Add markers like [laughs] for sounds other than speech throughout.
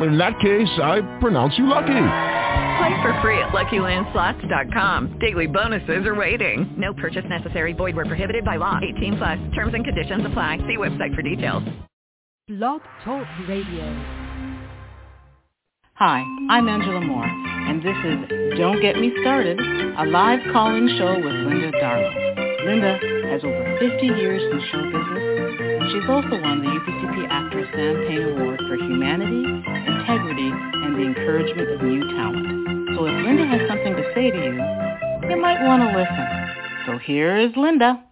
In that case, I pronounce you lucky. Play for free at LuckyLandSlots.com. Daily bonuses are waiting. No purchase necessary. Void where prohibited by law. 18 plus. Terms and conditions apply. See website for details. Blog Talk Radio. Hi, I'm Angela Moore, and this is Don't Get Me Started, a live call-in show with Linda Darlow. Linda has over 50 years in show business, and she's also won the UBCP ACTRA Sam Payne Award for Humanity, Integrity, and the Encouragement of New Talent. So if Linda has something to say to you, you might want to listen. So here is Linda.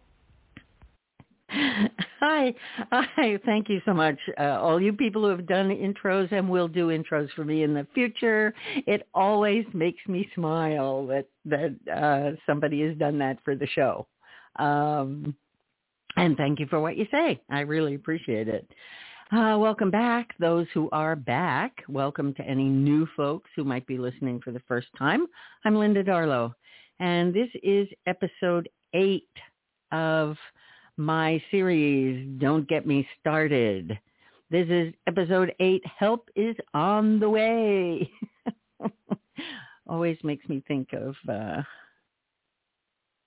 [laughs] Hi, hi. Thank you so much, uh, all you people who have done intros and will do intros for me in the future. It always makes me smile that that uh, somebody has done that for the show. Um, and thank you for what you say. I really appreciate it. Uh, welcome back, those who are back. Welcome to any new folks who might be listening for the first time. I'm Linda Darlow, and this is episode eight of my series, Don't Get Me Started. This is episode eight, Help is on the Way. [laughs] Always makes me think of uh,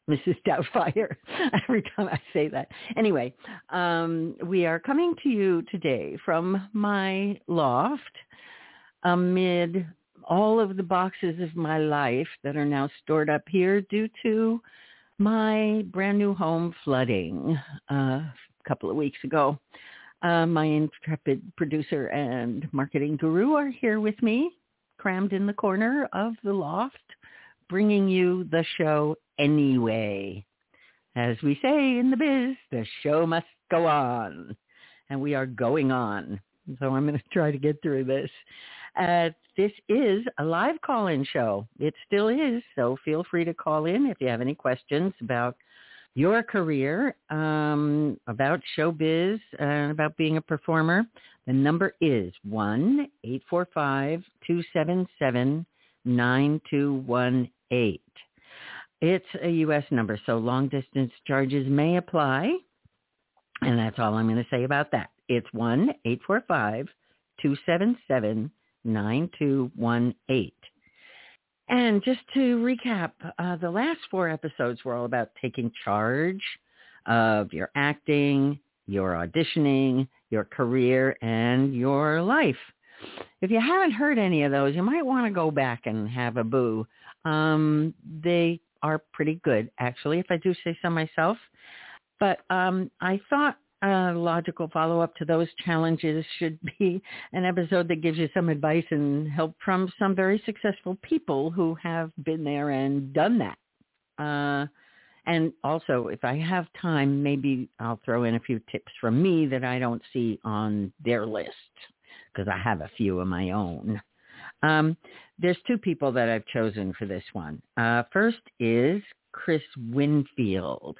Mrs. Doubtfire [laughs] every time I say that. Anyway, um, we are coming to you today from my loft amid all of the boxes of my life that are now stored up here due to my brand new home flooding uh, a couple of weeks ago. Uh, my intrepid producer and marketing guru are here with me, crammed in the corner of the loft, bringing you the show anyway. As we say in the biz, the show must go on. And we are going on. So I'm going [laughs] to try to get through this. Uh, this is a live call-in show. It still is. So feel free to call in if you have any questions about your career, um, about showbiz, and uh, about being a performer. The number is one eight four five two seven seven nine two one eight. It's a U.S. number, so long distance charges may apply. And that's all I'm going to say about that. It's one eight four five two seven seven 9218. And just to recap, uh, the last four episodes were all about taking charge of your acting, your auditioning, your career, and your life. If you haven't heard any of those, you might want to go back and have a boo. Um, they are pretty good, actually, if I do say so myself. But um, I thought a logical follow-up to those challenges should be an episode that gives you some advice and help from some very successful people who have been there and done that. Uh, and also, if I have time, maybe I'll throw in a few tips from me that I don't see on their list because I have a few of my own. Um, there's two people that I've chosen for this one. Uh, first is Chris Winfield.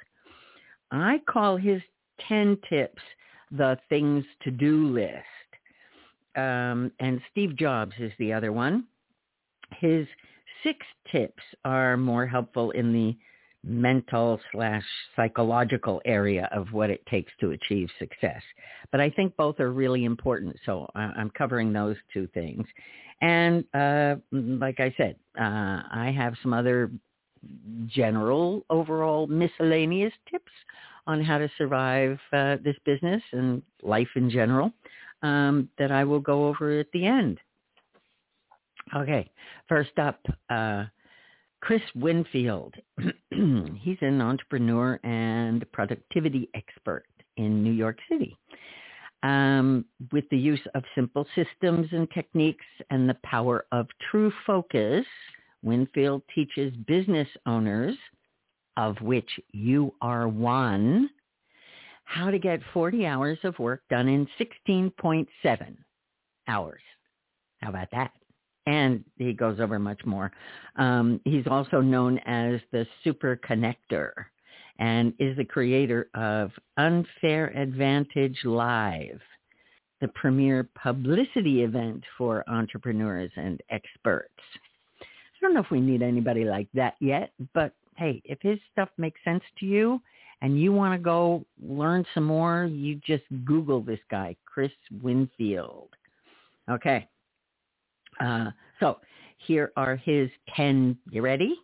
I call his 10 tips, the things to do list. Um, and Steve Jobs is the other one. His six tips are more helpful in the mental slash psychological area of what it takes to achieve success. But I think both are really important. So I'm covering those two things. And uh, like I said, uh, I have some other general overall miscellaneous tips on how to survive uh, this business and life in general um, that I will go over at the end. Okay, first up, uh, Chris Winfield. [clears throat] He's an entrepreneur and productivity expert in New York City. Um, with the use of simple systems and techniques and the power of true focus, Winfield teaches business owners of which you are one, how to get 40 hours of work done in 16.7 hours. How about that? And he goes over much more. Um, he's also known as the super connector and is the creator of Unfair Advantage Live the premier publicity event for entrepreneurs and experts. I don't know if we need anybody like that yet, but hey, if his stuff makes sense to you and you want to go learn some more, you just Google this guy, Chris Winfield. Okay. Uh, so here are his 10. You ready?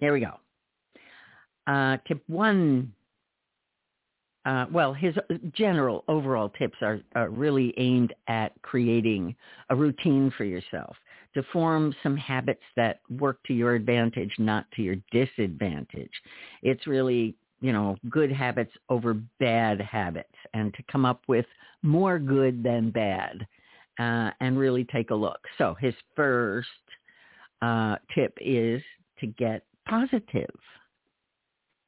There we go. Uh, tip one. Uh, well, his general overall tips are, are really aimed at creating a routine for yourself to form some habits that work to your advantage, not to your disadvantage. It's really, you know, good habits over bad habits and to come up with more good than bad uh, and really take a look. So his first uh, tip is to get positive.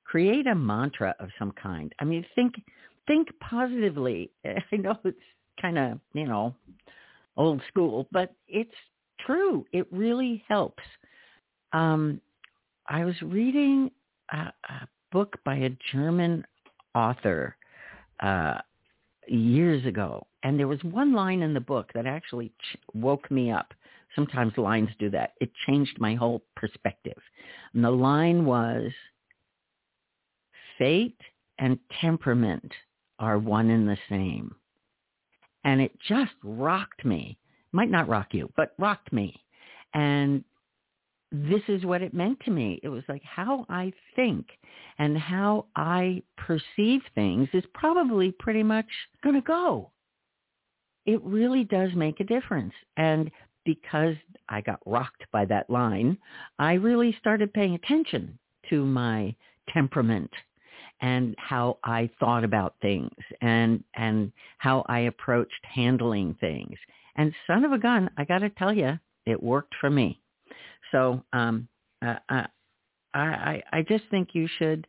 Create a mantra of some kind. I mean, think think positively. [laughs] I know it's kind of you know old school, but it's true. It really helps. Um, I was reading a, a book by a German author uh, years ago, and there was one line in the book that actually ch- woke me up. Sometimes lines do that. It changed my whole perspective. And the line was, fate and temperament are one and the same. And it just rocked me. Might not rock you, but rocked me. And this is what it meant to me. It was like how I think and how I perceive things is probably pretty much going to go. It really does make a difference. And because I got rocked by that line, I really started paying attention to my temperament and how I thought about things and and how I approached handling things. And son of a gun, I got to tell you, it worked for me. So um, uh, I, I I just think you should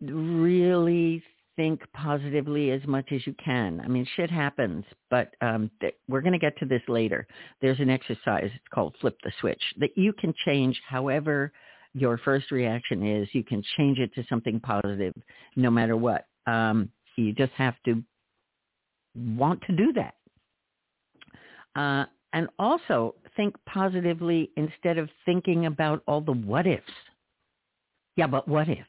really think positively as much as you can. I mean, shit happens, but um, th- we're going to get to this later. There's an exercise. It's called flip the switch that you can change however your first reaction is. You can change it to something positive no matter what. Um, you just have to want to do that. Uh, and also think positively instead of thinking about all the what ifs. Yeah, but what if?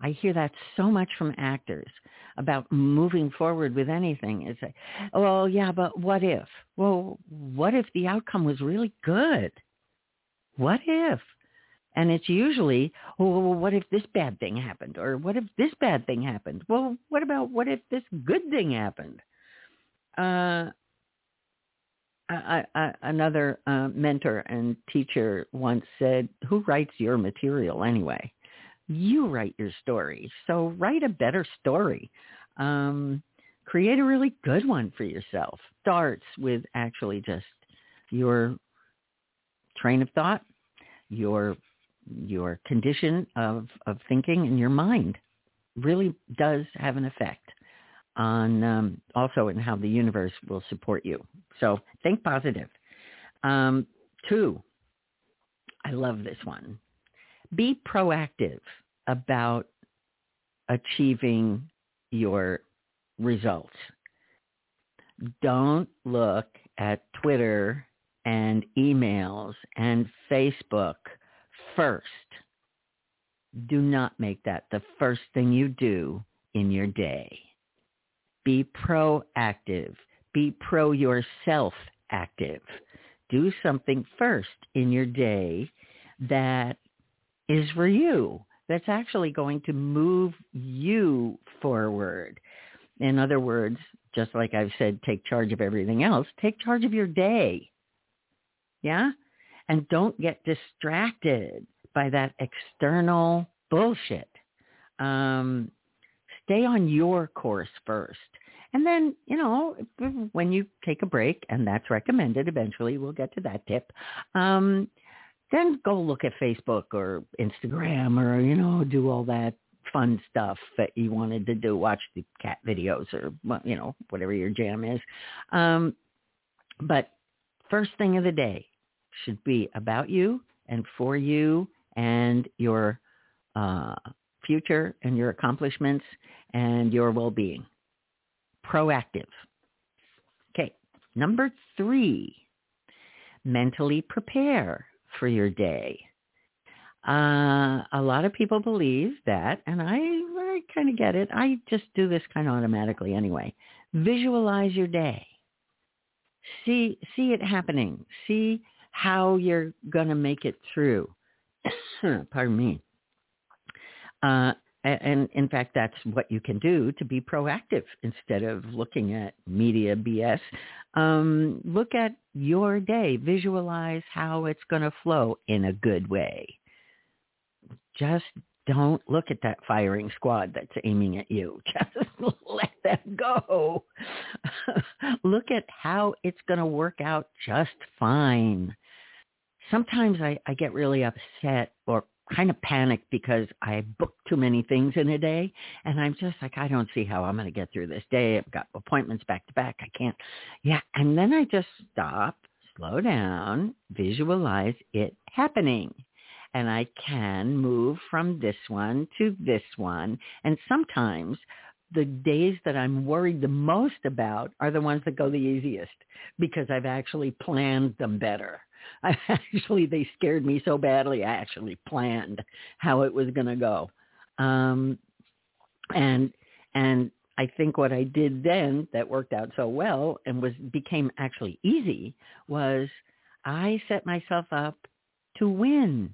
I hear that so much from actors about moving forward with anything. It's like, well, yeah, but what if? Well, what if the outcome was really good? What if? And it's usually, oh, well, what if this bad thing happened? Or what if this bad thing happened? Well, what about what if this good thing happened? Uh, I, I, another uh, mentor and teacher once said, who writes your material anyway? You write your story. So write a better story. Um, create a really good one for yourself. Starts with actually just your train of thought, your your condition of, of thinking and your mind really does have an effect on um, also in how the universe will support you. So think positive. Um, two, I love this one. Be proactive about achieving your results. Don't look at Twitter and emails and Facebook first. Do not make that the first thing you do in your day. Be proactive. Be pro yourself active. Do something first in your day that is for you, that's actually going to move you forward. In other words, just like I've said, take charge of everything else, take charge of your day. Yeah? And don't get distracted by that external bullshit. Um, stay on your course first. And then, you know, when you take a break, and that's recommended, eventually we'll get to that tip, um, then go look at Facebook or Instagram or, you know, do all that fun stuff that you wanted to do, watch the cat videos or, you know, whatever your jam is. Um, but first thing of the day should be about you and for you and your uh, future and your accomplishments and your well-being. Proactive. Okay. Number three, mentally prepare for your day. Uh, a lot of people believe that, and I, I kind of get it. I just do this kind of automatically anyway. Visualize your day. See, see it happening. See how you're going to make it through. [coughs] Pardon me. Uh, and in fact, that's what you can do to be proactive instead of looking at media BS. Um, look at your day. Visualize how it's going to flow in a good way. Just don't look at that firing squad that's aiming at you. [laughs] Just let that go. [laughs] look at how it's going to work out just fine. Sometimes I, I get really upset or kind of panicked because I booked too many things in a day and I'm just like, I don't see how I'm going to get through this day. I've got appointments back to back. I can't. Yeah. And then I just stop, slow down, visualize it happening. And I can move from this one to this one. And sometimes the days that I'm worried the most about are the ones that go the easiest because I've actually planned them better. [laughs] I actually they scared me so badly. I actually planned how it was going to go, um, and and I think what I did then that worked out so well and was became actually easy was I set myself up to win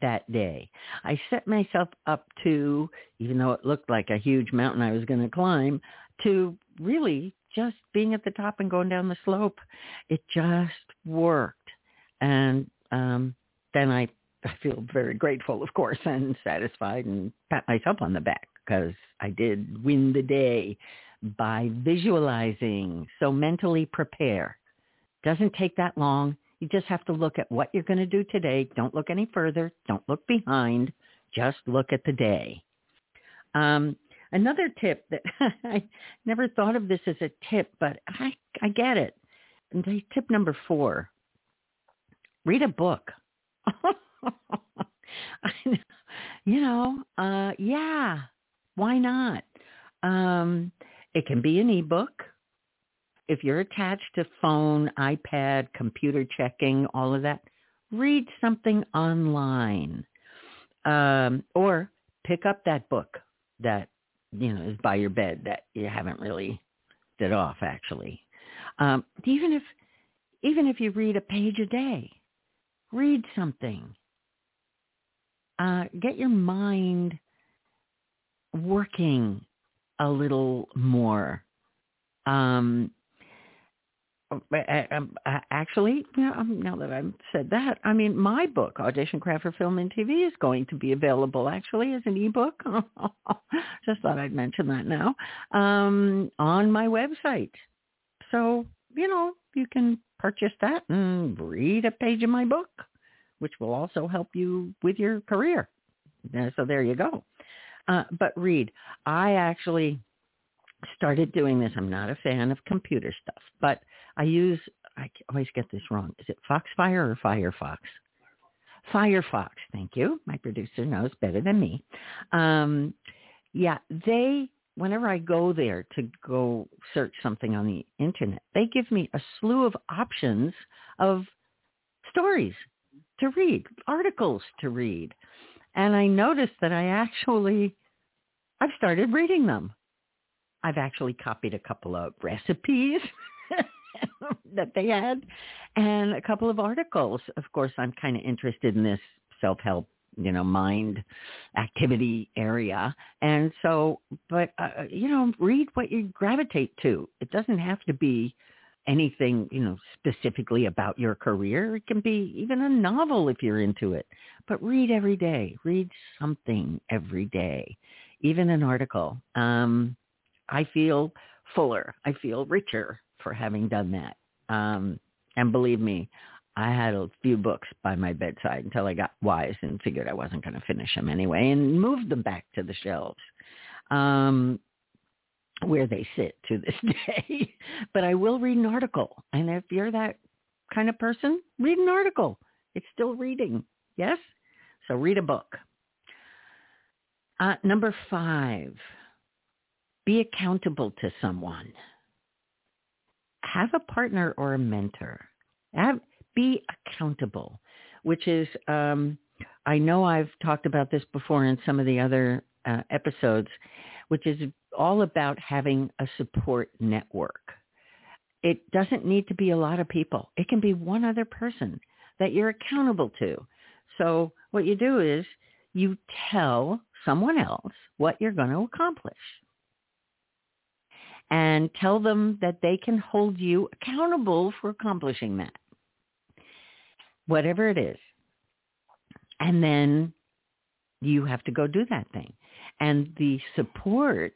that day. I set myself up to, even though it looked like a huge mountain I was going to climb, to really just being at the top and going down the slope. It just worked. And um, then I, [laughs] I feel very grateful, of course, and satisfied and pat myself on the back because I did win the day by visualizing. So mentally prepare. Doesn't take that long. You just have to look at what you're going to do today. Don't look any further. Don't look behind. Just look at the day. Um, another tip that [laughs] I never thought of this as a tip, but I, I get it. Tip number four, read a book. [laughs] you know, uh, yeah, why not? Um, it can be an ebook. If you're attached to phone, iPad, computer checking, all of that, read something online. Um, or pick up that book that, you know, is by your bed that you haven't really did off actually. Um, even if even if you read a page a day, Read something. Uh, get your mind working a little more. Um, actually, you know, um, now that I've said that, I mean, my book, Audition Craft for Film and TV, is going to be available actually as an ebook. [laughs] Just thought I'd mention that now um, on my website. So, you know, you can purchase that and read a page of my book, which will also help you with your career. So there you go. Uh, but read. I actually started doing this. I'm not a fan of computer stuff, but I use, I always get this wrong. Is it Foxfire or Firefox? Firefox. Thank you. My producer knows better than me. Um, yeah, they whenever I go there to go search something on the internet, they give me a slew of options of stories to read, articles to read. And I noticed that I actually, I've started reading them. I've actually copied a couple of recipes [laughs] that they had and a couple of articles. Of course, I'm kind of interested in this self-help you know, mind activity area. And so, but, uh, you know, read what you gravitate to. It doesn't have to be anything, you know, specifically about your career. It can be even a novel if you're into it. But read every day. Read something every day, even an article. Um, I feel fuller. I feel richer for having done that. Um, and believe me, I had a few books by my bedside until I got wise and figured I wasn't going to finish them anyway and moved them back to the shelves um, where they sit to this [laughs] day. but I will read an article. And if you're that kind of person, read an article. It's still reading. Yes? So read a book. Uh, number five, be accountable to someone have a partner or a mentor. Have, be accountable, which is, um, I know I've talked about this before in some of the other uh, episodes, which is all about having a support network. It doesn't need to be a lot of people. It can be one other person that you're accountable to. So what you do is you tell someone else what you're going to accomplish and tell them that they can hold you accountable for accomplishing that, whatever it is. And then you have to go do that thing. And the support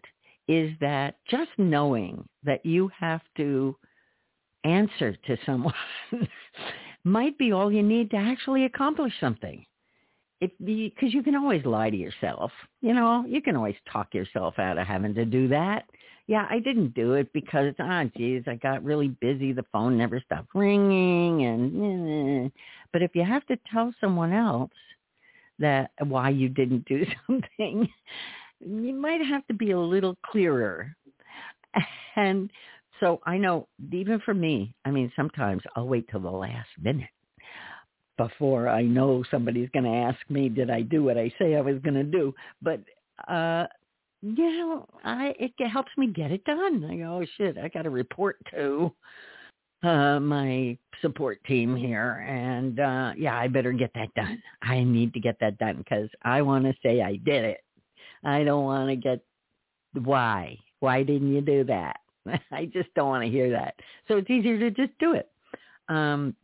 is that just knowing that you have to answer to someone [laughs] might be all you need to actually accomplish something because you can always lie to yourself you know you can always talk yourself out of having to do that yeah i didn't do it because ah oh, geez i got really busy the phone never stopped ringing and eh. [laughs] but if you have to tell someone else that why you didn't do [laughs] something you might have to be a little clearer and so i know even for me i mean sometimes i'll wait till the last minute before I know somebody's going to ask me, did I do what I say I was going to do? But, uh, yeah, I, it helps me get it done. I go, oh shit, I got to report to, uh, my support team here. And, uh, yeah, I better get that done. I need to get that done because I want to say I did it. I don't want to get why. Why didn't you do that? [laughs] I just don't want to hear that. So it's easier to just do it. Um,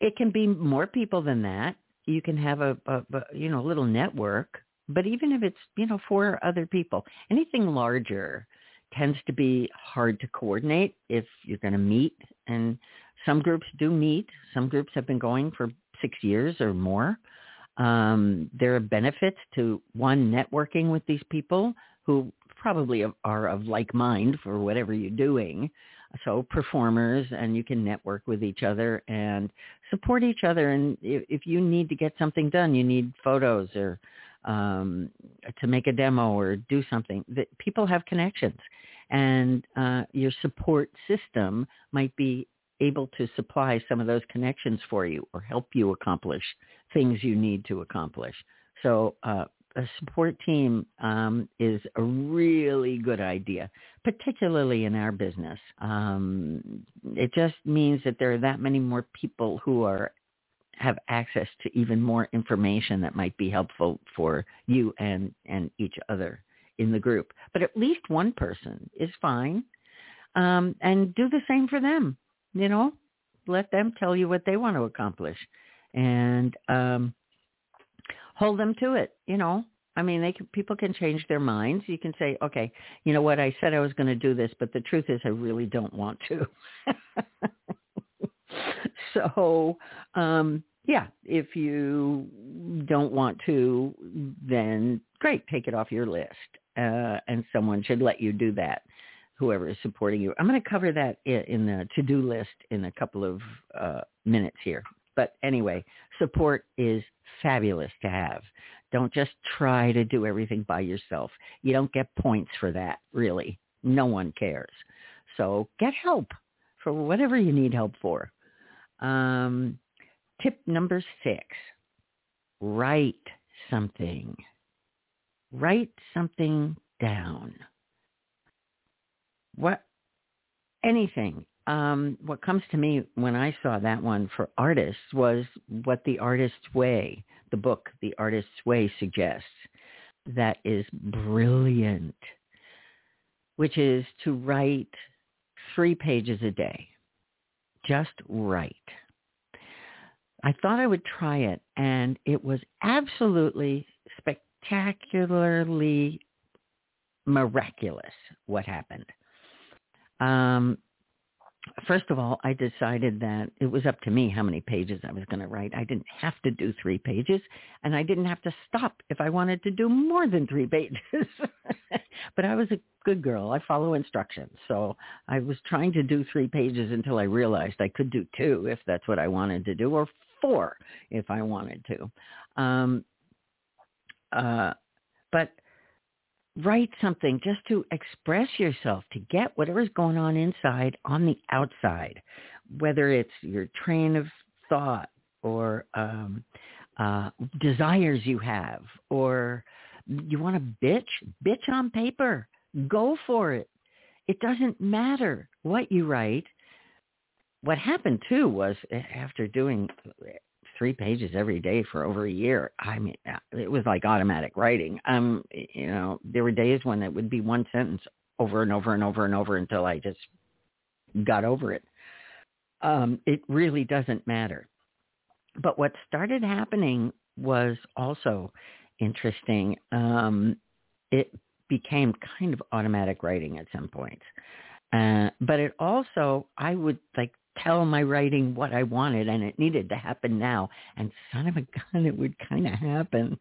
it can be more people than that. You can have a, a, a you know little network, but even if it's you know for other people, anything larger tends to be hard to coordinate if you're going to meet. And some groups do meet. Some groups have been going for six years or more. Um, there are benefits to one networking with these people who probably are of like mind for whatever you're doing so performers and you can network with each other and support each other and if, if you need to get something done you need photos or um, to make a demo or do something that people have connections and uh, your support system might be able to supply some of those connections for you or help you accomplish things you need to accomplish so uh, a support team um, is a really good idea, particularly in our business. Um, it just means that there are that many more people who are have access to even more information that might be helpful for you and and each other in the group. But at least one person is fine, um, and do the same for them. You know, let them tell you what they want to accomplish, and um, hold them to it. You know, I mean, they can, people can change their minds. You can say, okay, you know what? I said I was going to do this, but the truth is, I really don't want to. [laughs] [laughs] so, um, yeah, if you don't want to, then great, take it off your list, uh, and someone should let you do that. Whoever is supporting you. I'm going to cover that in the to-do list in a couple of uh, minutes here. But anyway, support is fabulous to have. Don't just try to do everything by yourself. You don't get points for that, really. No one cares. So get help for whatever you need help for. Um, tip number six, write something. Write something down. What anything um, what comes to me when I saw that one for artists was what the artist's way, the book, the artist's way suggests. That is brilliant, which is to write three pages a day. Just right. I thought I would try it, and it was absolutely spectacularly miraculous what happened. Um, first of all, I decided that it was up to me how many pages I was going to write. I didn't have to do three pages, and I didn't have to stop if I wanted to do more than three [laughs] pages. but I was a good girl. I follow instructions. So I was trying to do three pages until I realized I could do two if that's what I wanted to do, or four if I wanted to. Um, uh, but write something just to express yourself, to get whatever's going on inside on the outside, whether it's your train of thought or um, uh, desires you have, or you want to bitch, bitch on paper. Go for it. It doesn't matter what you write. What happened too was after doing three pages every day for over a year. I mean, uh, it was like automatic writing. Um, you know, there were days when it would be one sentence over and over and over and over until I just got over it. Um, it really doesn't matter. But what started happening was also interesting. Um, it became kind of automatic writing at some point. Uh, but it also, I would like tell my writing what I wanted and it needed to happen now. And son of a gun, it would kind of happen.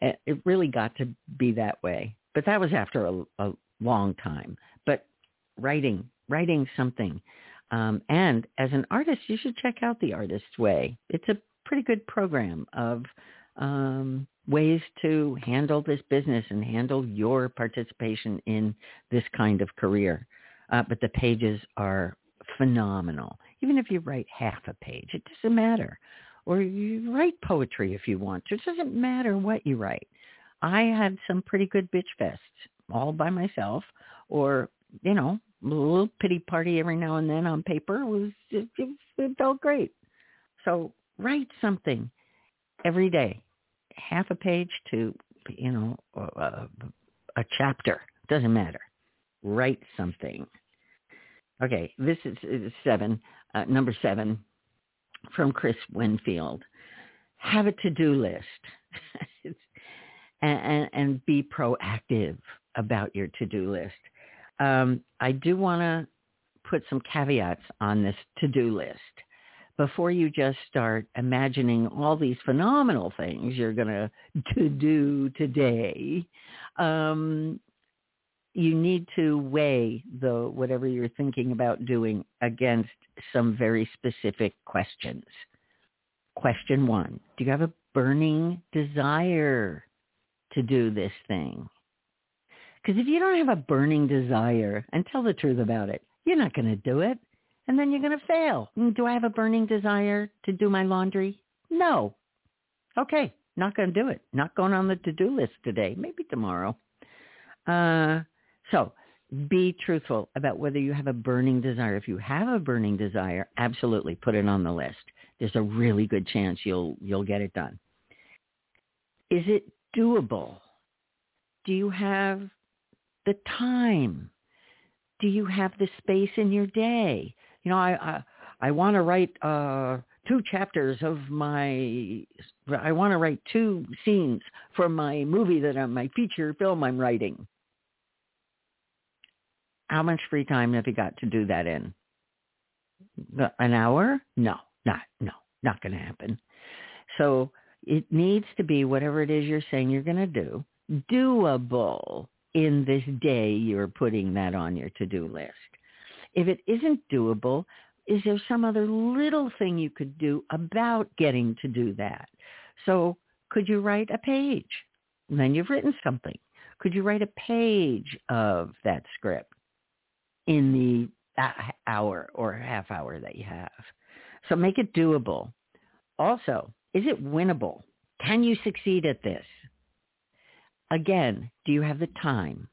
It really got to be that way. But that was after a, a long time. But writing, writing something. Um, and as an artist, you should check out The Artist's Way. It's a pretty good program of um, ways to handle this business and handle your participation in this kind of career. Uh, but the pages are phenomenal. Even if you write half a page, it doesn't matter. Or you write poetry if you want to. It doesn't matter what you write. I had some pretty good bitch fests all by myself or, you know, a little pity party every now and then on paper it was it, it, felt great. So write something every day, half a page to, you know, a, a chapter. Doesn't matter. Write something. Okay, this is, is seven, uh, number seven from Chris Winfield. Have a to-do list [laughs] and, and, be proactive about your to-do list. Um, I do want to put some caveats on this to-do list before you just start imagining all these phenomenal things you're going [laughs] to to do today. Um, you need to weigh the whatever you're thinking about doing against some very specific questions. Question one, do you have a burning desire to do this thing? Because if you don't have a burning desire, and tell the truth about it, you're not going to do it. And then you're going to fail. Mm, do I have a burning desire to do my laundry? No. Okay, not going to do it. Not going on the to-do list today. Maybe tomorrow. Uh, so be truthful about whether you have a burning desire. If you have a burning desire, absolutely put it on the list. There's a really good chance you'll you'll get it done. Is it doable? Do you have the time? Do you have the space in your day? You know, I I, I want to write uh, two chapters of my. I want to write two scenes for my movie that I'm my feature film I'm writing how much free time have you got to do that in? An hour? No, not, no, not going to happen. So it needs to be whatever it is you're saying you're going to do, doable in this day you're putting that on your to-do list. If it isn't doable, is there some other little thing you could do about getting to do that? So could you write a page? And then you've written something. Could you write a page of that script? In the hour or half hour that you have. So make it doable. Also, is it winnable? Can you succeed at this? Again, do you have the time?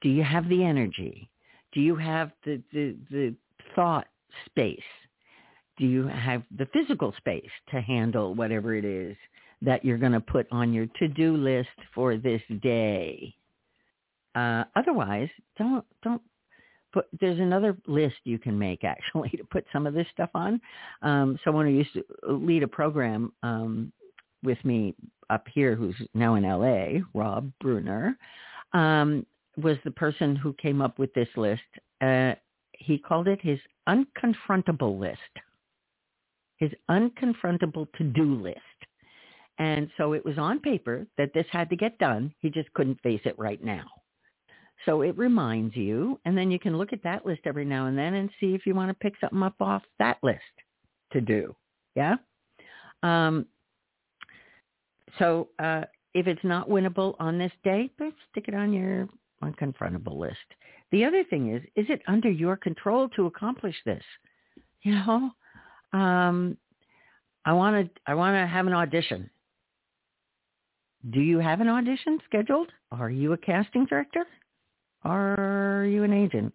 Do you have the energy? Do you have the, the, the thought space? Do you have the physical space to handle whatever it is that you're going to put on your to-do list for this day? Uh, otherwise, don't don't put there's another list you can make actually [laughs] to put some of this stuff on. Um, someone who used to lead a program um, with me up here, who's now in LA, Rob Bruner, um, was the person who came up with this list. Uh, he called it his unconfrontable list, his unconfrontable to-do list. And so it was on paper that this had to get done. He just couldn't face it right now. So it reminds you, and then you can look at that list every now and then and see if you want to pick something up off that list to do. Yeah. Um, so uh, if it's not winnable on this day, stick it on your unconfrontable list. The other thing is, is it under your control to accomplish this? You know, um, I want to I want to have an audition. Do you have an audition scheduled? Are you a casting director? Are you an agent?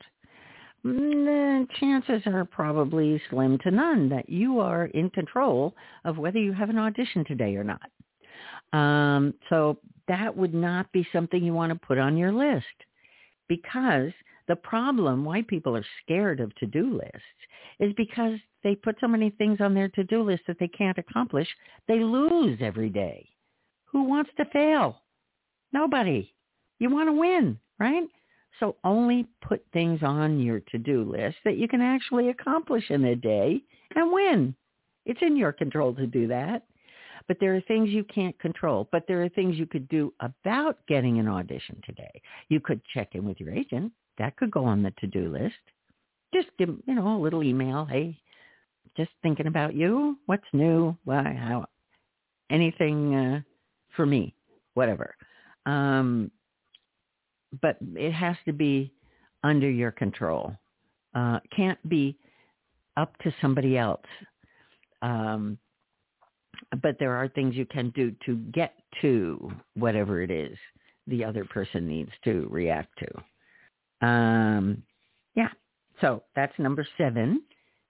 Mm, the chances are probably slim to none that you are in control of whether you have an audition today or not. Um, so that would not be something you want to put on your list because the problem why people are scared of to-do lists is because they put so many things on their to-do list that they can't accomplish. They lose every day. Who wants to fail? Nobody. You want to win, right? So only put things on your to-do list that you can actually accomplish in a day and win. It's in your control to do that. But there are things you can't control. But there are things you could do about getting an audition today. You could check in with your agent. That could go on the to-do list. Just give, you know, a little email. Hey, just thinking about you. What's new? Why? How? Anything uh, for me? Whatever. Um, but it has to be under your control. Uh, can't be up to somebody else. Um, but there are things you can do to get to whatever it is the other person needs to react to. Um, yeah. So that's number seven.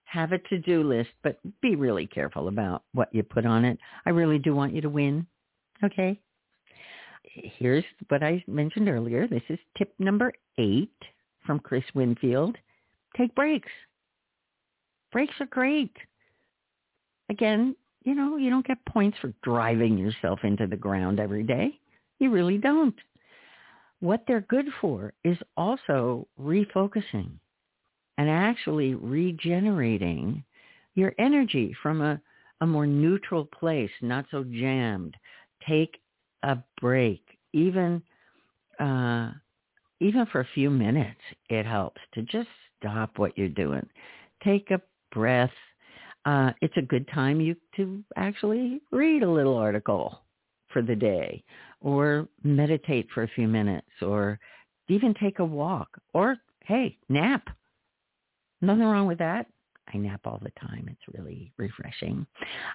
Have a to-do list, but be really careful about what you put on it. I really do want you to win. Okay here's what I mentioned earlier. This is tip number eight from Chris Winfield. Take breaks. Breaks are great. Again, you know, you don't get points for driving yourself into the ground every day. You really don't. What they're good for is also refocusing and actually regenerating your energy from a, a more neutral place, not so jammed. Take a break, even uh, even for a few minutes, it helps to just stop what you're doing, take a breath. Uh, it's a good time you to actually read a little article for the day, or meditate for a few minutes, or even take a walk, or hey, nap. Nothing wrong with that. I nap all the time. It's really refreshing.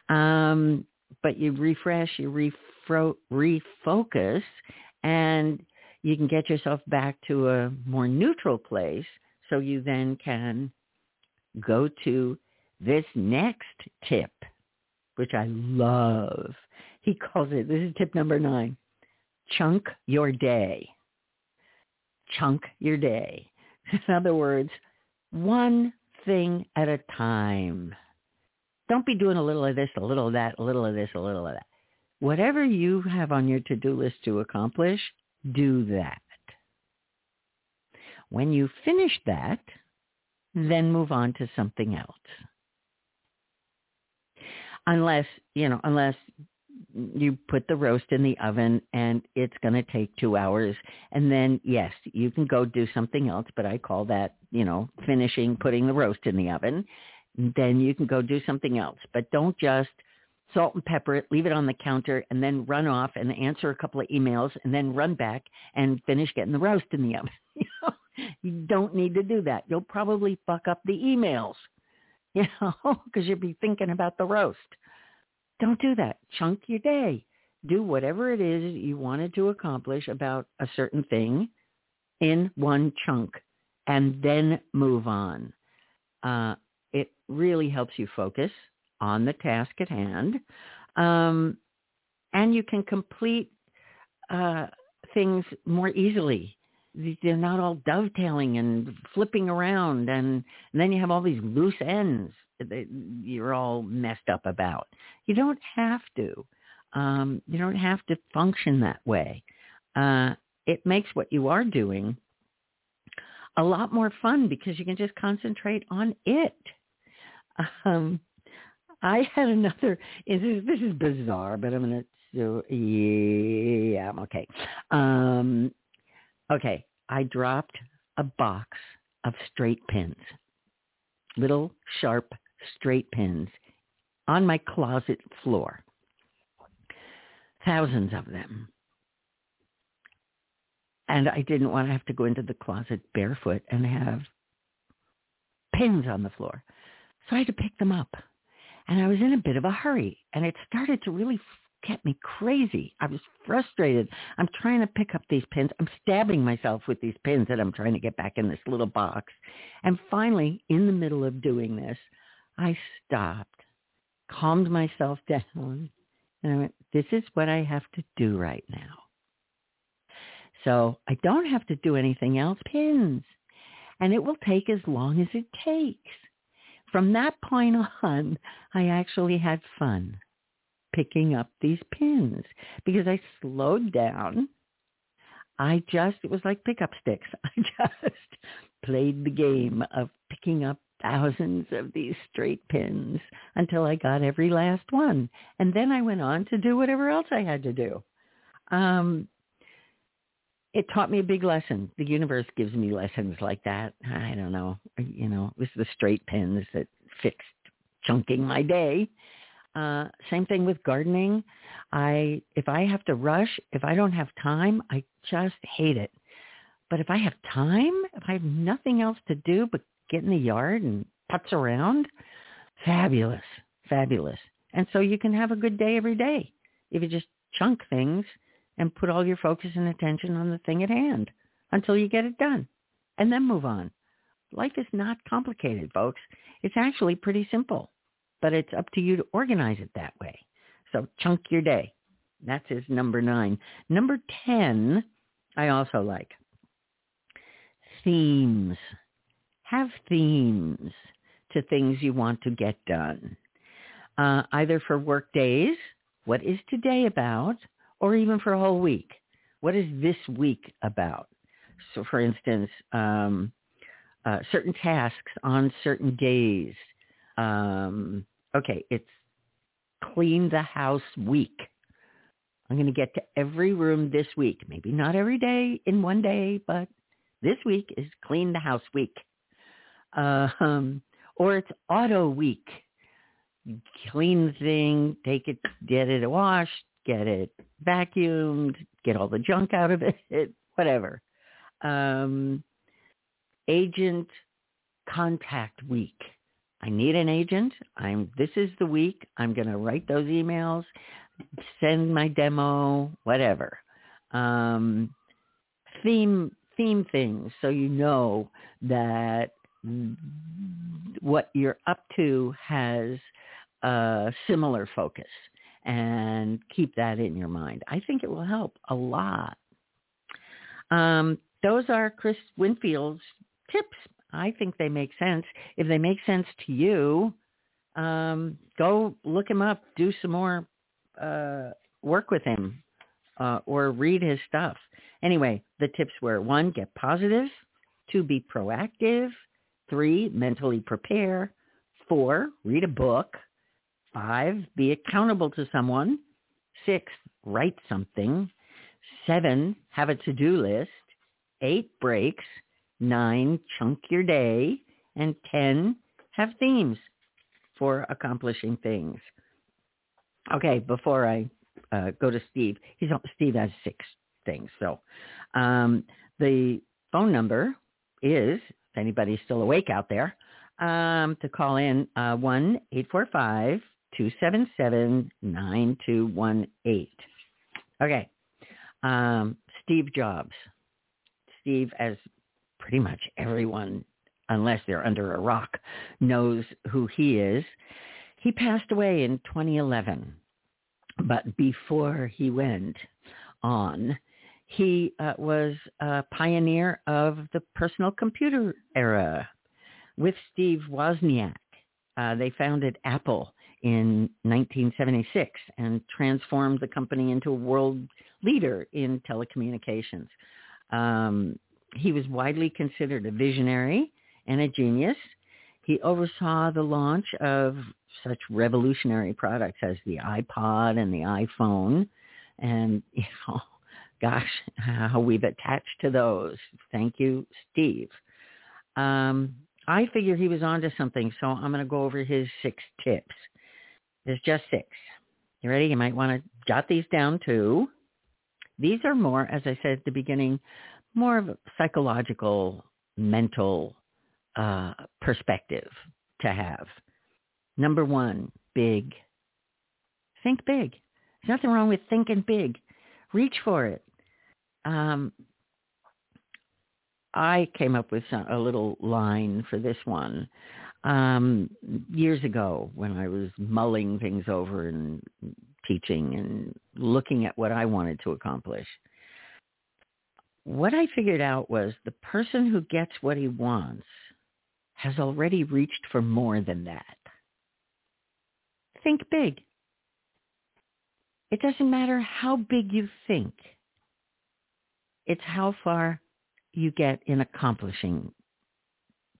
Um, but you refresh, you refocus, and you can get yourself back to a more neutral place so you then can go to this next tip, which I love. He calls it, this is tip number nine, chunk your day. Chunk your day. [laughs] In other words, one thing at a time. Don't be doing a little of this, a little of that, a little of this, a little of that. Whatever you have on your to-do list to accomplish, do that. When you finish that, then move on to something else. Unless, you know, unless you put the roast in the oven and it's going to take two hours. And then, yes, you can go do something else, but I call that, you know, finishing putting the roast in the oven then you can go do something else. But don't just salt and pepper it, leave it on the counter, and then run off and answer a couple of emails, and then run back and finish getting the roast in the oven. [laughs] you, don't need to do that. You'll probably fuck up the emails, [laughs] you know, because you'll be thinking about the roast. Don't do that. Chunk your day. Do whatever it is you wanted to accomplish about a certain thing in one chunk, and then move on. Uh, it really helps you focus on the task at hand. Um, and you can complete uh, things more easily. They're not all dovetailing and flipping around, and, and then you have all these loose ends that you're all messed up about. You don't have to. Um, you don't have to function that way. Uh, it makes what you are doing a lot more fun because you can just concentrate on it. [laughs] Um, I had another. This is, this is bizarre, but I'm gonna. So yeah, okay. Um, okay, I dropped a box of straight pins, little sharp straight pins, on my closet floor. Thousands of them. And I didn't want to have to go into the closet barefoot and have pins on the floor. So I had to pick them up. And I was in a bit of a hurry. And it started to really get me crazy. I was frustrated. I'm trying to pick up these pins. I'm stabbing myself with these pins that I'm trying to get back in this little box. And finally, in the middle of doing this, I stopped, calmed myself [laughs] down, and I went, this is what I have to do right now. So I don't have to do anything else, pins. And it will take as long as it takes. From that point on, I actually had fun picking up these pins because I slowed down. I just, it was like pickup sticks. [laughs] I just played the game of picking up thousands of these straight pins until I got every last one. And then I went on to do whatever else I had to do. Um, it taught me a big lesson. The universe gives me lessons like that. I don't know. You know, it was the straight pins that fixed chunking my day. Uh, same thing with gardening. I if I have to rush, if I don't have time, I just hate it. But if I have time, if I have nothing else to do but get in the yard and putz around, fabulous, fabulous. And so you can have a good day every day if you just chunk things and put all your focus and attention on the thing at hand until you get it done and then move on. Life is not complicated, folks. It's actually pretty simple but it's up to you to organize it that way. So chunk your day. That's his number nine. Number 10, I also like. Themes. Have themes to things you want to get done. Uh, either for work days, what is today about, or even for a whole week. What is this week about? So for instance, um, uh, certain tasks on certain days um, okay, it's clean the house week. I'm going to get to every room this week. Maybe not every day in one day, but this week is clean the house week. Uh, um, or it's auto week. Clean the thing, take it, get it washed, get it vacuumed, get all the junk out of it, [laughs] whatever. Um, agent contact week. I need an agent. I'm this is the week. I'm going to write those emails, send my demo, whatever. Um, theme theme things so you know that what you're up to has a similar focus and keep that in your mind. I think it will help a lot. Um, those are Chris Winfield's tips I think they make sense. If they make sense to you, um, go look him up, do some more uh, work with him, uh, or read his stuff. Anyway, the tips were one, get positive, two, be proactive, three, mentally prepare, four, read a book, five, be accountable to someone, six, write something, seven, have a to-do list, eight, breaks, Nine, chunk your day. And 10, have themes for accomplishing things. Okay, before I uh, go to Steve, he's Steve has six things. So um, the phone number is, if anybody's still awake out there, um, to call in uh, one eight four five two seven seven nine two one eight. Okay, um, Steve Jobs. Steve, as pretty much everyone, unless they're under a rock, knows who he is. He passed away in 2011. But before he went on, he uh, was a pioneer of the personal computer era with Steve Wozniak. Uh, they founded Apple in 1976 and transformed the company into a world leader in telecommunications. Um, he was widely considered a visionary and a genius. He oversaw the launch of such revolutionary products as the iPod and the iPhone. And, you know, [laughs] gosh, how we've attached to those. Thank you, Steve. Um, I figure he was onto something, so I'm going to go over his six tips. There's just six. You ready? You might want to jot these down too. These are more, as I said at the beginning, more of a psychological, mental uh, perspective to have. Number one, big. Think big. There's nothing wrong with thinking big. Reach for it. Um, I came up with some, a little line for this one um, years ago when I was mulling things over and teaching and looking at what I wanted to accomplish. What I figured out was the person who gets what he wants has already reached for more than that. Think big. It doesn't matter how big you think. It's how far you get in accomplishing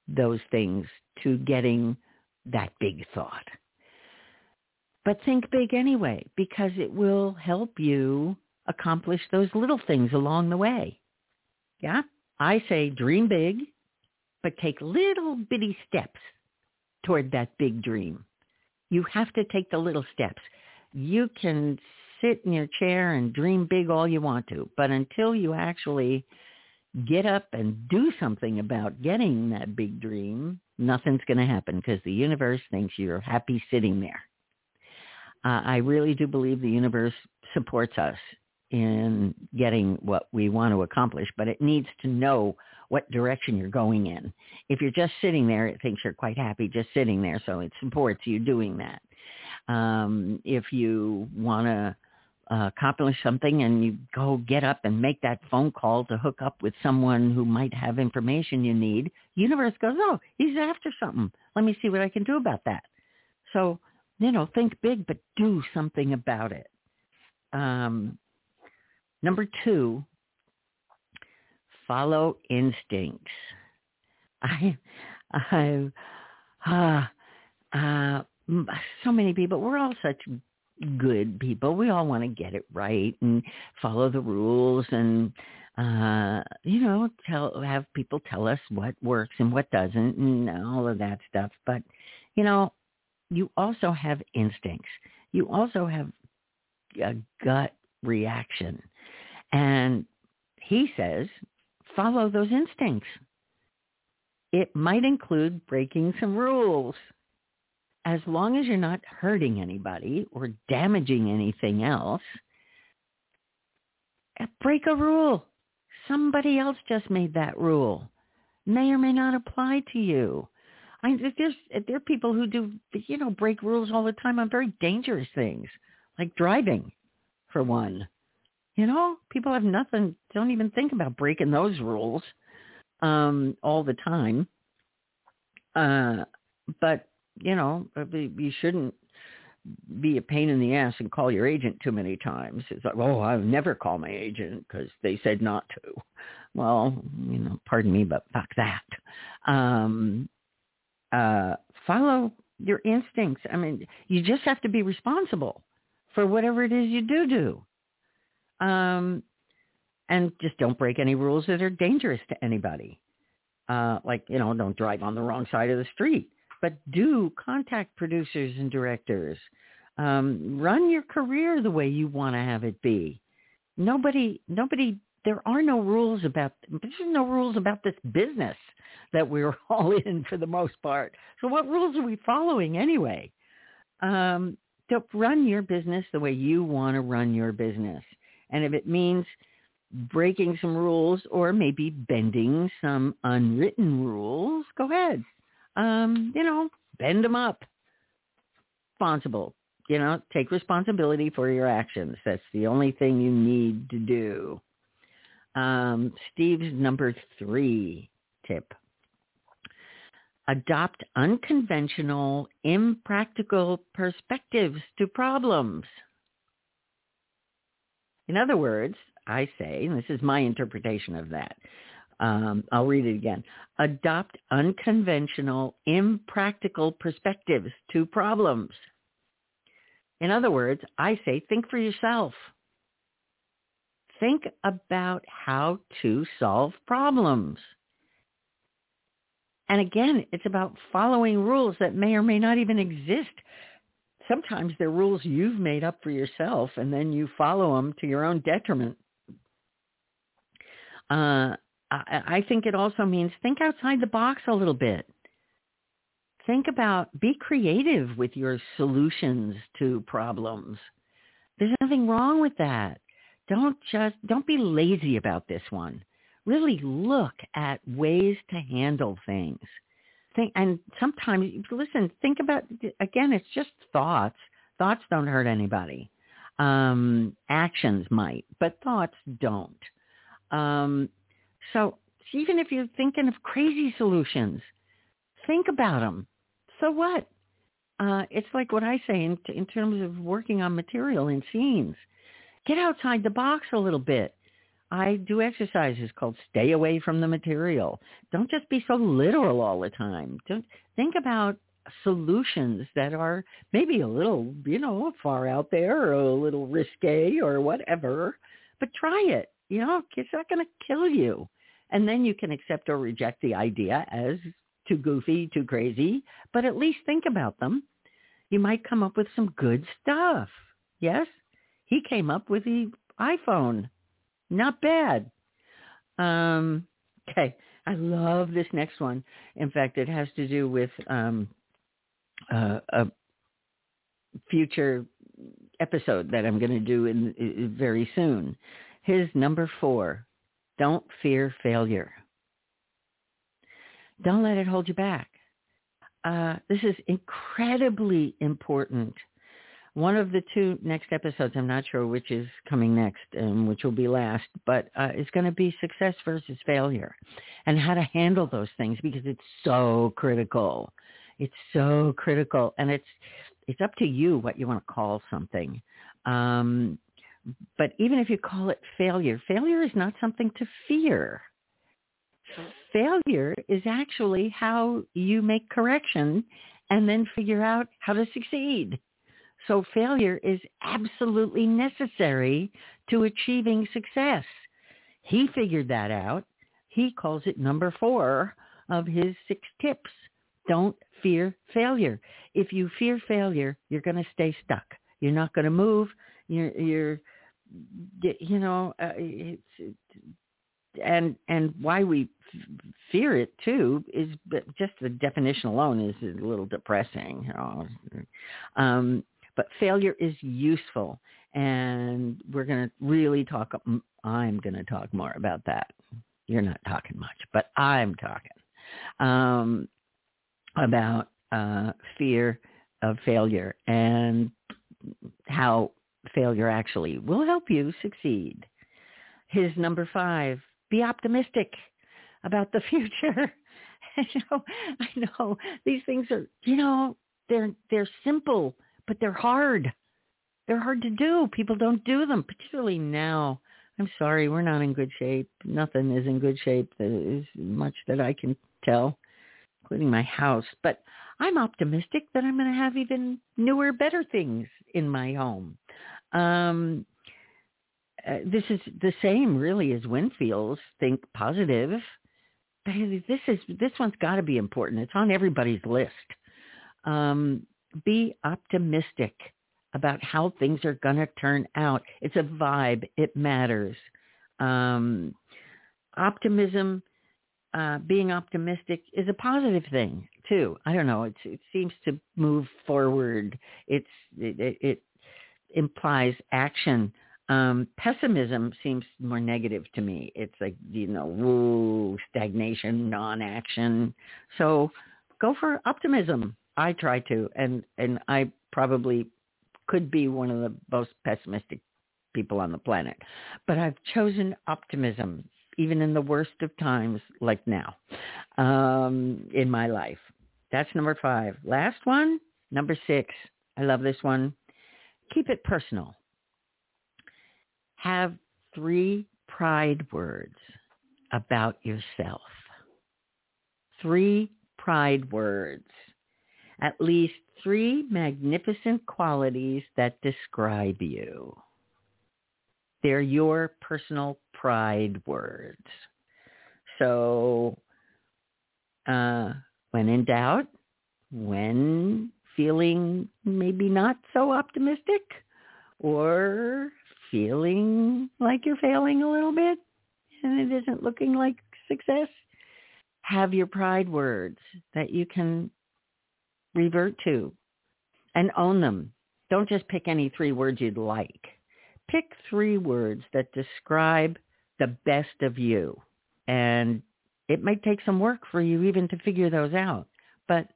those things to getting that big thought. But think big anyway, because it will help you accomplish those little things along the way. Yeah? I say dream big, but take little bitty steps toward that big dream. You have to take the little steps. You can sit in your chair and dream big all you want to, but until you actually get up and do something about getting that big dream, nothing's going to happen because the universe thinks you're happy sitting there. Uh, I really do believe the universe supports us in getting what we want to accomplish, but it needs to know what direction you're going in. If you're just sitting there, it thinks you're quite happy just sitting there, so it supports you doing that. Um, if you want to uh, accomplish something and you go get up and make that phone call to hook up with someone who might have information you need, universe goes, oh, he's after something. Let me see what I can do about that. So, you know, think big, but do something about it. Um, number two, follow instincts. [laughs] I, I, uh, uh, so many people, we're all such good people. We all want to get it right and follow the rules and uh you know tell have people tell us what works and what doesn't and all of that stuff. But you know you also have instincts. You also have a gut reaction. And he says follow those instincts. It might include breaking some rules as long as you're not hurting anybody or damaging anything else, eh, break a rule. Somebody else just made that rule. May or may not apply to you. I, if there's if there are people who do you know break rules all the time on very dangerous things, like driving, for one. You know, people have nothing. Don't even think about breaking those rules um, all the time. Uh, but you know, uh, you shouldn't be a pain in the ass and call your agent too many times. It's like, oh, I'll never call my agent because they said not to. Well, you know, pardon me, but fuck that. Um, uh, follow your instincts. I mean, you just have to be responsible for whatever it is you do do. Um, and just don't break any rules that are dangerous to anybody. Uh, like, you know, don't drive on the wrong side of the street but do contact producers and directors. Um, run your career the way you want to have it be. Nobody, nobody, there are no rules about, there's no rules about this business that we're [laughs] all in for the most part. So what rules are we following anyway? Um, to run your business the way you want to run your business. And if it means breaking some rules or maybe bending some unwritten rules, go ahead um, you know, bend them up. Responsible. You know, take responsibility for your actions. That's the only thing you need to do. Um, Steve's number three tip. Adopt unconventional, impractical perspectives to problems. In other words, I say, and this is my interpretation of that, um, I'll read it again. Adopt unconventional, impractical perspectives to problems. In other words, I say think for yourself. Think about how to solve problems. And again, it's about following rules that may or may not even exist. Sometimes they're rules you've made up for yourself and then you follow them to your own detriment. Uh, I, think it also means think outside the box a little bit. Think about, be creative with your solutions to problems. There's nothing wrong with that. Don't just, don't be lazy about this one. Really look at ways to handle things. Think, and sometimes, listen, think about, again, it's just thoughts. Thoughts don't hurt anybody. Um, actions might, but thoughts don't. Um, so even if you're thinking of crazy solutions, think about them. So what? Uh, it's like what I say in, in terms of working on material in scenes. Get outside the box a little bit. I do exercises called stay away from the material. Don't just be so literal all the time. Don't think about solutions that are maybe a little, you know, far out there or a little risque or whatever, but try it. You know, it's not going to kill you. And then you can accept or reject the idea as too goofy, too crazy, but at least think about them. You might come up with some good stuff. Yes? He came up with the iPhone. Not bad. Um, okay. I love this next one. In fact, it has to do with um, uh, a future episode that I'm going to do in, in very soon. His number four, don't fear failure. Don't let it hold you back. Uh, this is incredibly important. One of the two next episodes, I'm not sure which is coming next and which will be last, but uh, it's going to be success versus failure and how to handle those things because it's so critical. It's so critical, and it's it's up to you what you want to call something. Um, but even if you call it failure, failure is not something to fear failure is actually how you make correction and then figure out how to succeed. So failure is absolutely necessary to achieving success. He figured that out. He calls it number four of his six tips. Don't fear failure. If you fear failure, you're going to stay stuck. You're not going to move. You're, you're, you know, uh, it's, and and why we fear it too is just the definition alone is a little depressing. You know? um, but failure is useful, and we're going to really talk. I'm going to talk more about that. You're not talking much, but I'm talking um, about uh, fear of failure and how failure actually will help you succeed. His number five, be optimistic about the [laughs] future. [laughs] you know, I know these things are, you know, they're they're simple, but they're hard. They're hard to do. People don't do them, particularly now. I'm sorry, we're not in good shape. Nothing is in good shape. There is much that I can tell, including my house. But I'm optimistic that I'm going to have even newer, better things in my home. Um, uh, this is the same really as Winfield's. Think positive. But this is this one's got to be important. It's on everybody's list. Um, be optimistic about how things are going to turn out. It's a vibe. It matters. Um, optimism, uh, being optimistic is a positive thing too. I don't know. It seems to move forward. It's it, it implies action. Um, pessimism seems more negative to me. It's like, you know, woo, stagnation, non-action. So go for optimism. I try to, and, and I probably could be one of the most pessimistic people on the planet. But I've chosen optimism, even in the worst of times like now um, in my life. That's number five. Last one, number six. I love this one. Keep it personal have three pride words about yourself. Three pride words. At least three magnificent qualities that describe you. They're your personal pride words. So uh, when in doubt, when feeling maybe not so optimistic or feeling like you're failing a little bit and it isn't looking like success, have your pride words that you can revert to and own them. Don't just pick any three words you'd like. Pick three words that describe the best of you. And it might take some work for you even to figure those out. But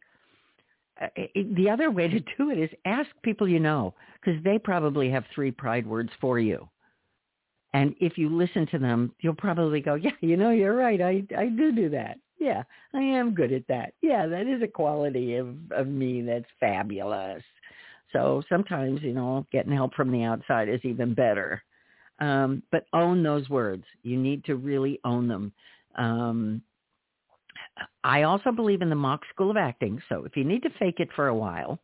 uh, the other way to do it is ask people you know because they probably have three pride words for you. And if you listen to them, you'll probably go, yeah, you know, you're right. I, I do do that. Yeah, I am good at that. Yeah, that is a quality of, of me that's fabulous. So sometimes, you know, getting help from the outside is even better. Um, but own those words. You need to really own them. Um, I also believe in the mock school of acting. So if you need to fake it for a while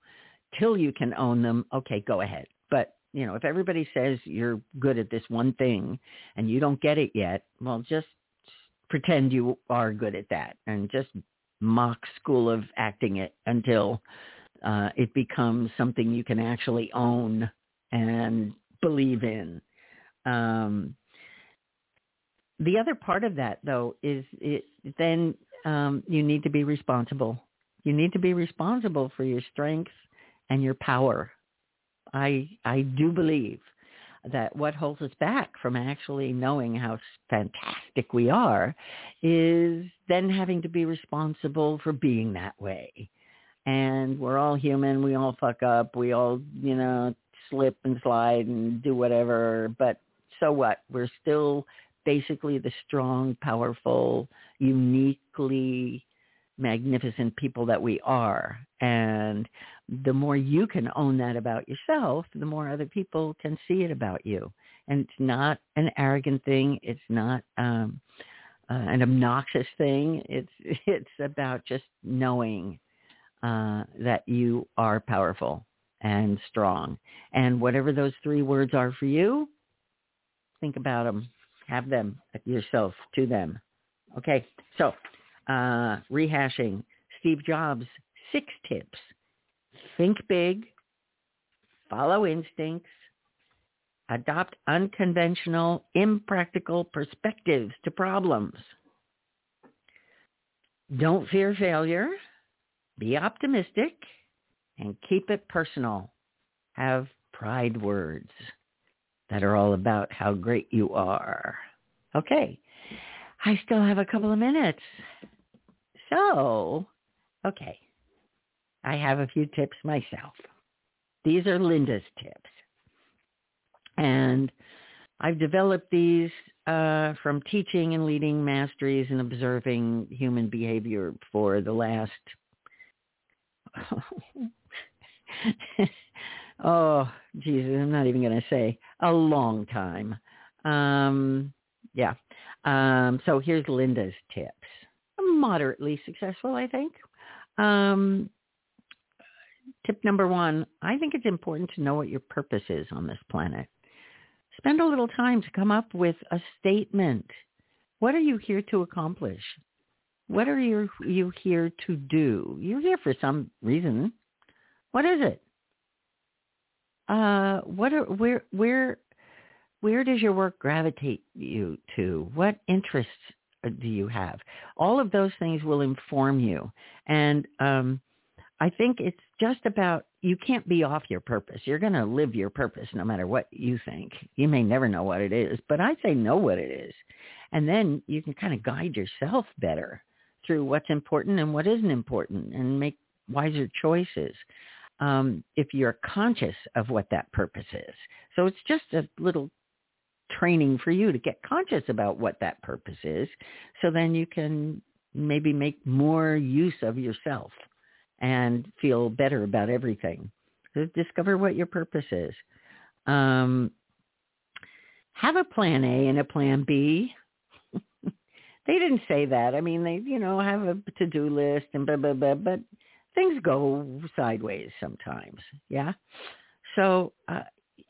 till you can own them, okay, go ahead. But, you know, if everybody says you're good at this one thing and you don't get it yet, well, just pretend you are good at that and just mock school of acting it until uh, it becomes something you can actually own and believe in. Um, the other part of that, though, is it, then um, you need to be responsible. You need to be responsible for your strength and your power. I I do believe that what holds us back from actually knowing how fantastic we are is then having to be responsible for being that way. And we're all human. We all fuck up. We all, you know, slip and slide and do whatever. But so what? We're still basically the strong, powerful, uniquely magnificent people that we are. And the more you can own that about yourself, the more other people can see it about you. And it's not an arrogant thing. It's not um, uh, an obnoxious thing. It's [laughs] it's about just knowing uh, that you are powerful and strong. And whatever those three words are for you, think about them. Have them yourself to them. Okay, so uh, rehashing Steve Jobs' six tips think big, follow instincts, adopt unconventional, impractical perspectives to problems. Don't fear failure, be optimistic, and keep it personal. Have pride words that are all about how great you are. Okay, I still have a couple of minutes. So, okay, I have a few tips myself. These are Linda's tips. And I've developed these uh, from teaching and leading masteries and observing human behavior for the last, [laughs] oh, Jesus, I'm not even going to say, a long time. Um, yeah. Um, so here's Linda's tips. Moderately successful, I think. Um, tip number one, I think it's important to know what your purpose is on this planet. Spend a little time to come up with a statement. What are you here to accomplish? What are you, you here to do? You're here for some reason. What is it? Uh, what are, where, where, where does your work gravitate you to? What interests do you have? All of those things will inform you. And um, I think it's just about you can't be off your purpose. You're going to live your purpose no matter what you think. You may never know what it is, but I say know what it is. And then you can kind of guide yourself better through what's important and what isn't important and make wiser choices um, if you're conscious of what that purpose is. So it's just a little training for you to get conscious about what that purpose is so then you can maybe make more use of yourself and feel better about everything. So discover what your purpose is. Um, have a plan A and a plan B. [laughs] they didn't say that. I mean, they, you know, have a to-do list and blah, blah, blah, but things go sideways sometimes. Yeah. So uh,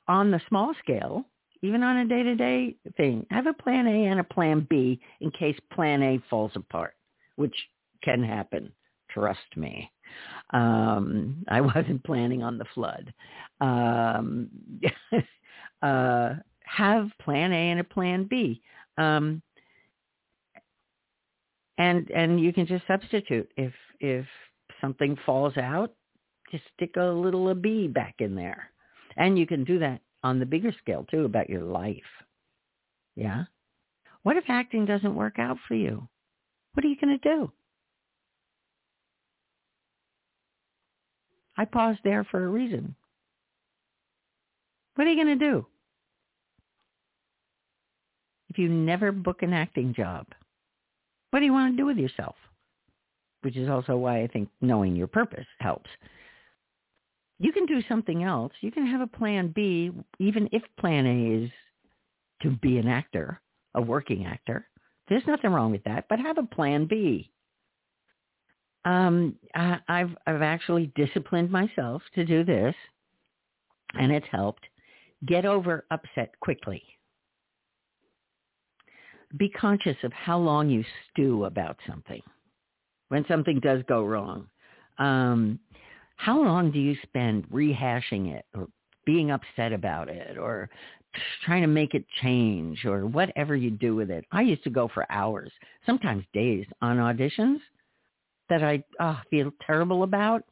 on the small scale, even on a day-to-day thing, have a plan A and a plan B in case plan A falls apart, which can happen. Trust me. Um, I [laughs] wasn't planning on the flood. Um, [laughs] uh, have plan A and a plan B. Um, and and you can just substitute if if something falls out, just stick a little a bee back in there, and you can do that on the bigger scale too about your life. Yeah. What if acting doesn't work out for you? What are you going to do? I paused there for a reason. What are you going to do? If you never book an acting job, what do you want to do with yourself? Which is also why I think knowing your purpose helps. You can do something else. You can have a plan B, even if plan A is to be an actor, a working actor. There's nothing wrong with that, but have a plan B. Um, I, I've I've actually disciplined myself to do this, and it's helped. Get over upset quickly. Be conscious of how long you stew about something when something does go wrong. Um, how long do you spend rehashing it or being upset about it or trying to make it change or whatever you do with it? I used to go for hours, sometimes days on auditions that I oh, feel terrible about.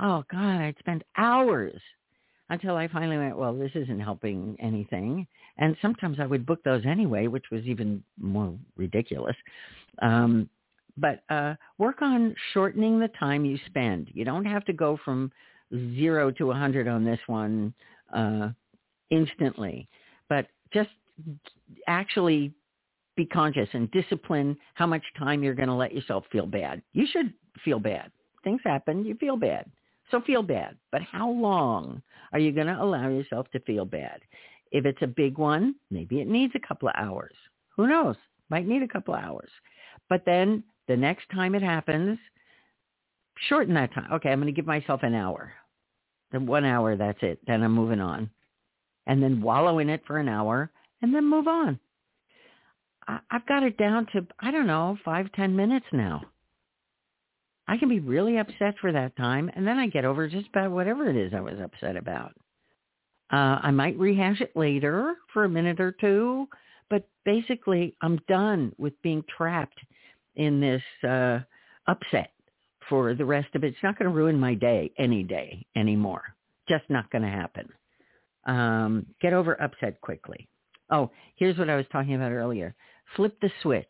Oh God, I'd spend hours until I finally went, well, this isn't helping anything. And sometimes I would book those anyway, which was even more ridiculous. Um, but uh, work on shortening the time you spend. You don't have to go from zero to a 100 on this one uh, instantly, but just actually be conscious and discipline how much time you're going to let yourself feel bad. You should feel bad. Things happen, you feel bad. So feel bad. But how long are you going to allow yourself to feel bad? If it's a big one, maybe it needs a couple of hours. Who knows? Might need a couple of hours. But then the next time it happens, shorten that time. Okay, I'm going to give myself an hour. Then one hour, that's it. Then I'm moving on. And then wallow in it for an hour and then move on. I, I've got it down to, I don't know, five, ten minutes now. I can be really upset for that time, and then I get over just about whatever it is I was upset about. Uh, I might rehash it later for a minute or two, but basically I'm done with being trapped in this uh, upset for the rest of it. It's not going to ruin my day any day anymore. Just not going to happen. Um, get over upset quickly. Oh, here's what I was talking about earlier. Flip the switch.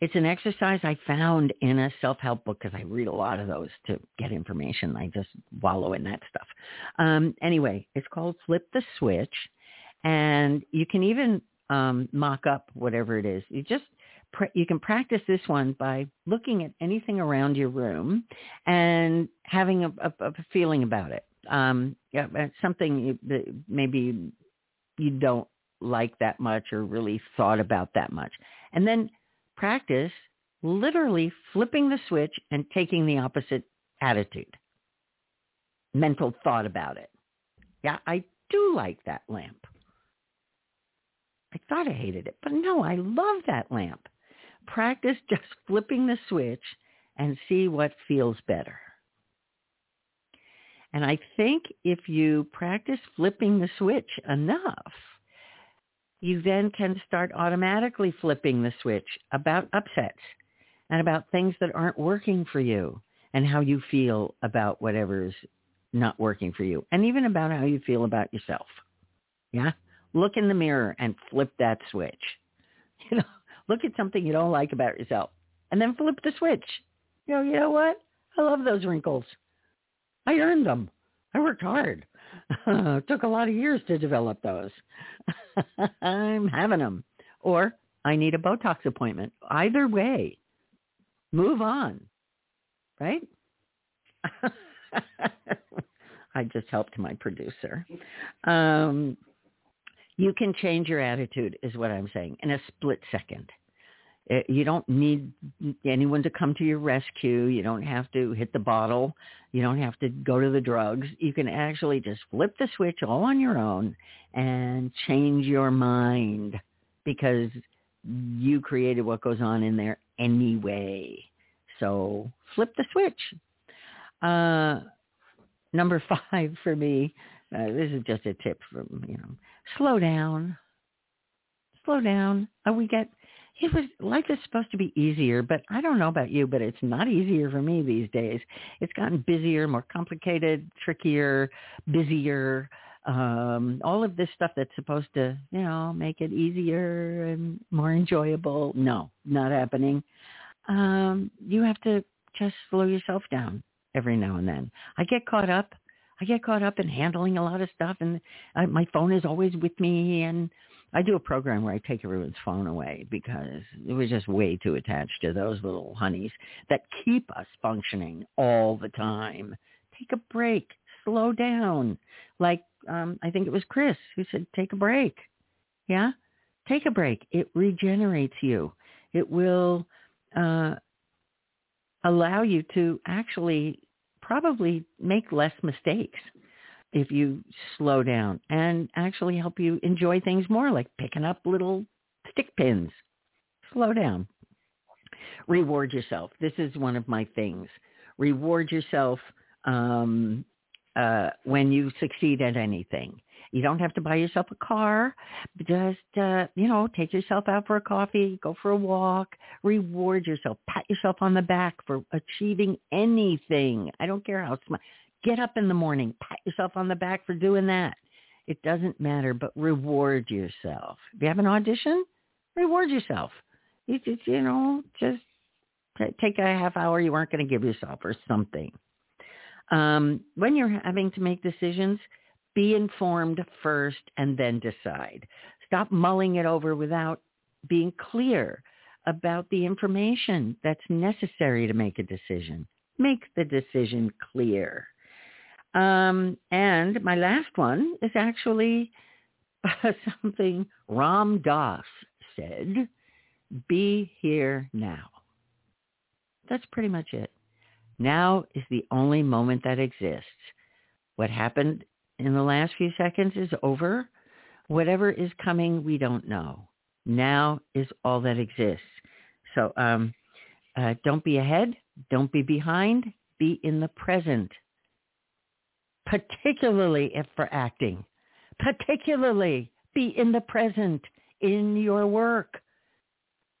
It's an exercise I found in a self-help book because I read a lot of those to get information. I just wallow in that stuff. Um, anyway, it's called Flip the Switch, and you can even um, mock up whatever it is. You just you can practice this one by looking at anything around your room and having a, a, a feeling about it. Um, yeah, something that maybe you don't like that much or really thought about that much. And then practice literally flipping the switch and taking the opposite attitude, mental thought about it. Yeah, I do like that lamp. I thought I hated it, but no, I love that lamp. Practice just [laughs] flipping the switch and see what feels better. And I think if you practice flipping the switch enough, you then can start automatically flipping the switch about upsets and about things that aren't working for you and how you feel about whatever's not working for you and even about how you feel about yourself. Yeah? Look in the mirror and flip that switch. [laughs] You know, look at something you don't like about yourself and then flip the switch. You know, you know what? I love those wrinkles. I earned them. I worked hard. [laughs] took a lot of years to develop those. [laughs] I'm having them. Or I need a Botox appointment. Either way, move on. Right? [laughs] I just helped my producer. Um, you can change your attitude is what I'm saying in a split second. Uh, you don't need anyone to come to your rescue. You don't have to hit the bottle. You don't have to go to the drugs. You can actually just flip the switch all on your own and change your mind because you created what goes on in there anyway. So flip the switch. Uh, number [laughs] five for me, uh, this is just a tip from, you know, slow down. Slow down. Uh, we get it was life is supposed to be easier, but I don't know about you, but it's not easier for me these days. It's gotten busier, more complicated, trickier, busier. Um, all of this stuff that's supposed to, you know, make it easier and more enjoyable. No, not happening. Um, you have to just slow yourself down every now and then. I get caught up. I get caught up in handling a lot of stuff, and I, my phone is always with me, and I do a program where I take everyone's phone away because it was just way too attached to those little honeys that keep us functioning all the time. Take a break, slow down. Like um, I think it was Chris who said, "Take a break." Yeah, take a break. It regenerates you. It will uh, allow you to actually probably make less mistakes if you slow down and actually help you enjoy things more, like picking up little stick pins. Slow down. Reward yourself. This is one of my things. Reward yourself um, uh, when you succeed at anything. You don't have to buy yourself a car. Just, uh, you know, take yourself out for a coffee, go for a walk, reward yourself, pat yourself on the back for achieving anything. I don't care how small. Get up in the morning, pat yourself on the back for doing that. It doesn't matter, but reward yourself. If you have an audition, reward yourself. You just, you know, just take a half hour you weren't going to give yourself or something. Um, when you're having to make decisions, be informed first and then decide. Stop mulling it over without being clear about the information that's necessary to make a decision. Make the decision clear. Um, and my last one is actually [laughs] something Ram Dass said, be here now. That's pretty much it. Now is the only moment that exists. What happened in the last few seconds is over. Whatever is coming, we don't know. Now is all that exists. So um, uh, don't be ahead. Don't be behind. Be in the present particularly if for acting. Particularly be in the present in your work.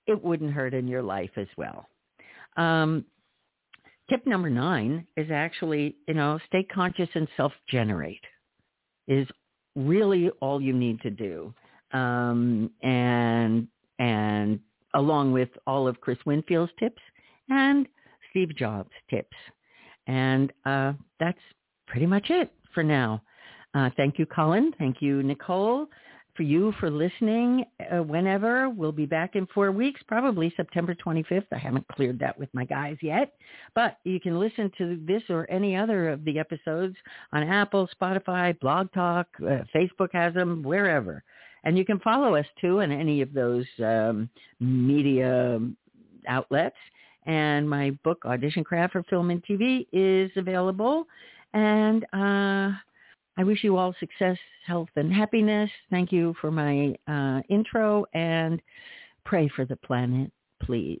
It wouldn't hurt in your life as well. Um, tip number nine is actually, you know, stay conscious and self-generate is really all you need to do. Um, and, and along with all of Chris Winfield's tips and Steve Jobs' tips. And uh, that's pretty much it for now. Uh, thank you, Colin. Thank you, Nicole, for you for listening uh, whenever. We'll be back in four weeks, probably September 25th. I haven't cleared that with my guys yet. But you can listen to this or any other of the episodes on Apple, Spotify, Blog Talk, uh, Facebook has them, wherever. And you can follow us too in any of those um, media outlets. And my book, Audition Craft for Film and TV, is available and uh, I wish you all success, health, and happiness. Thank you for my uh, intro and pray for the planet, please.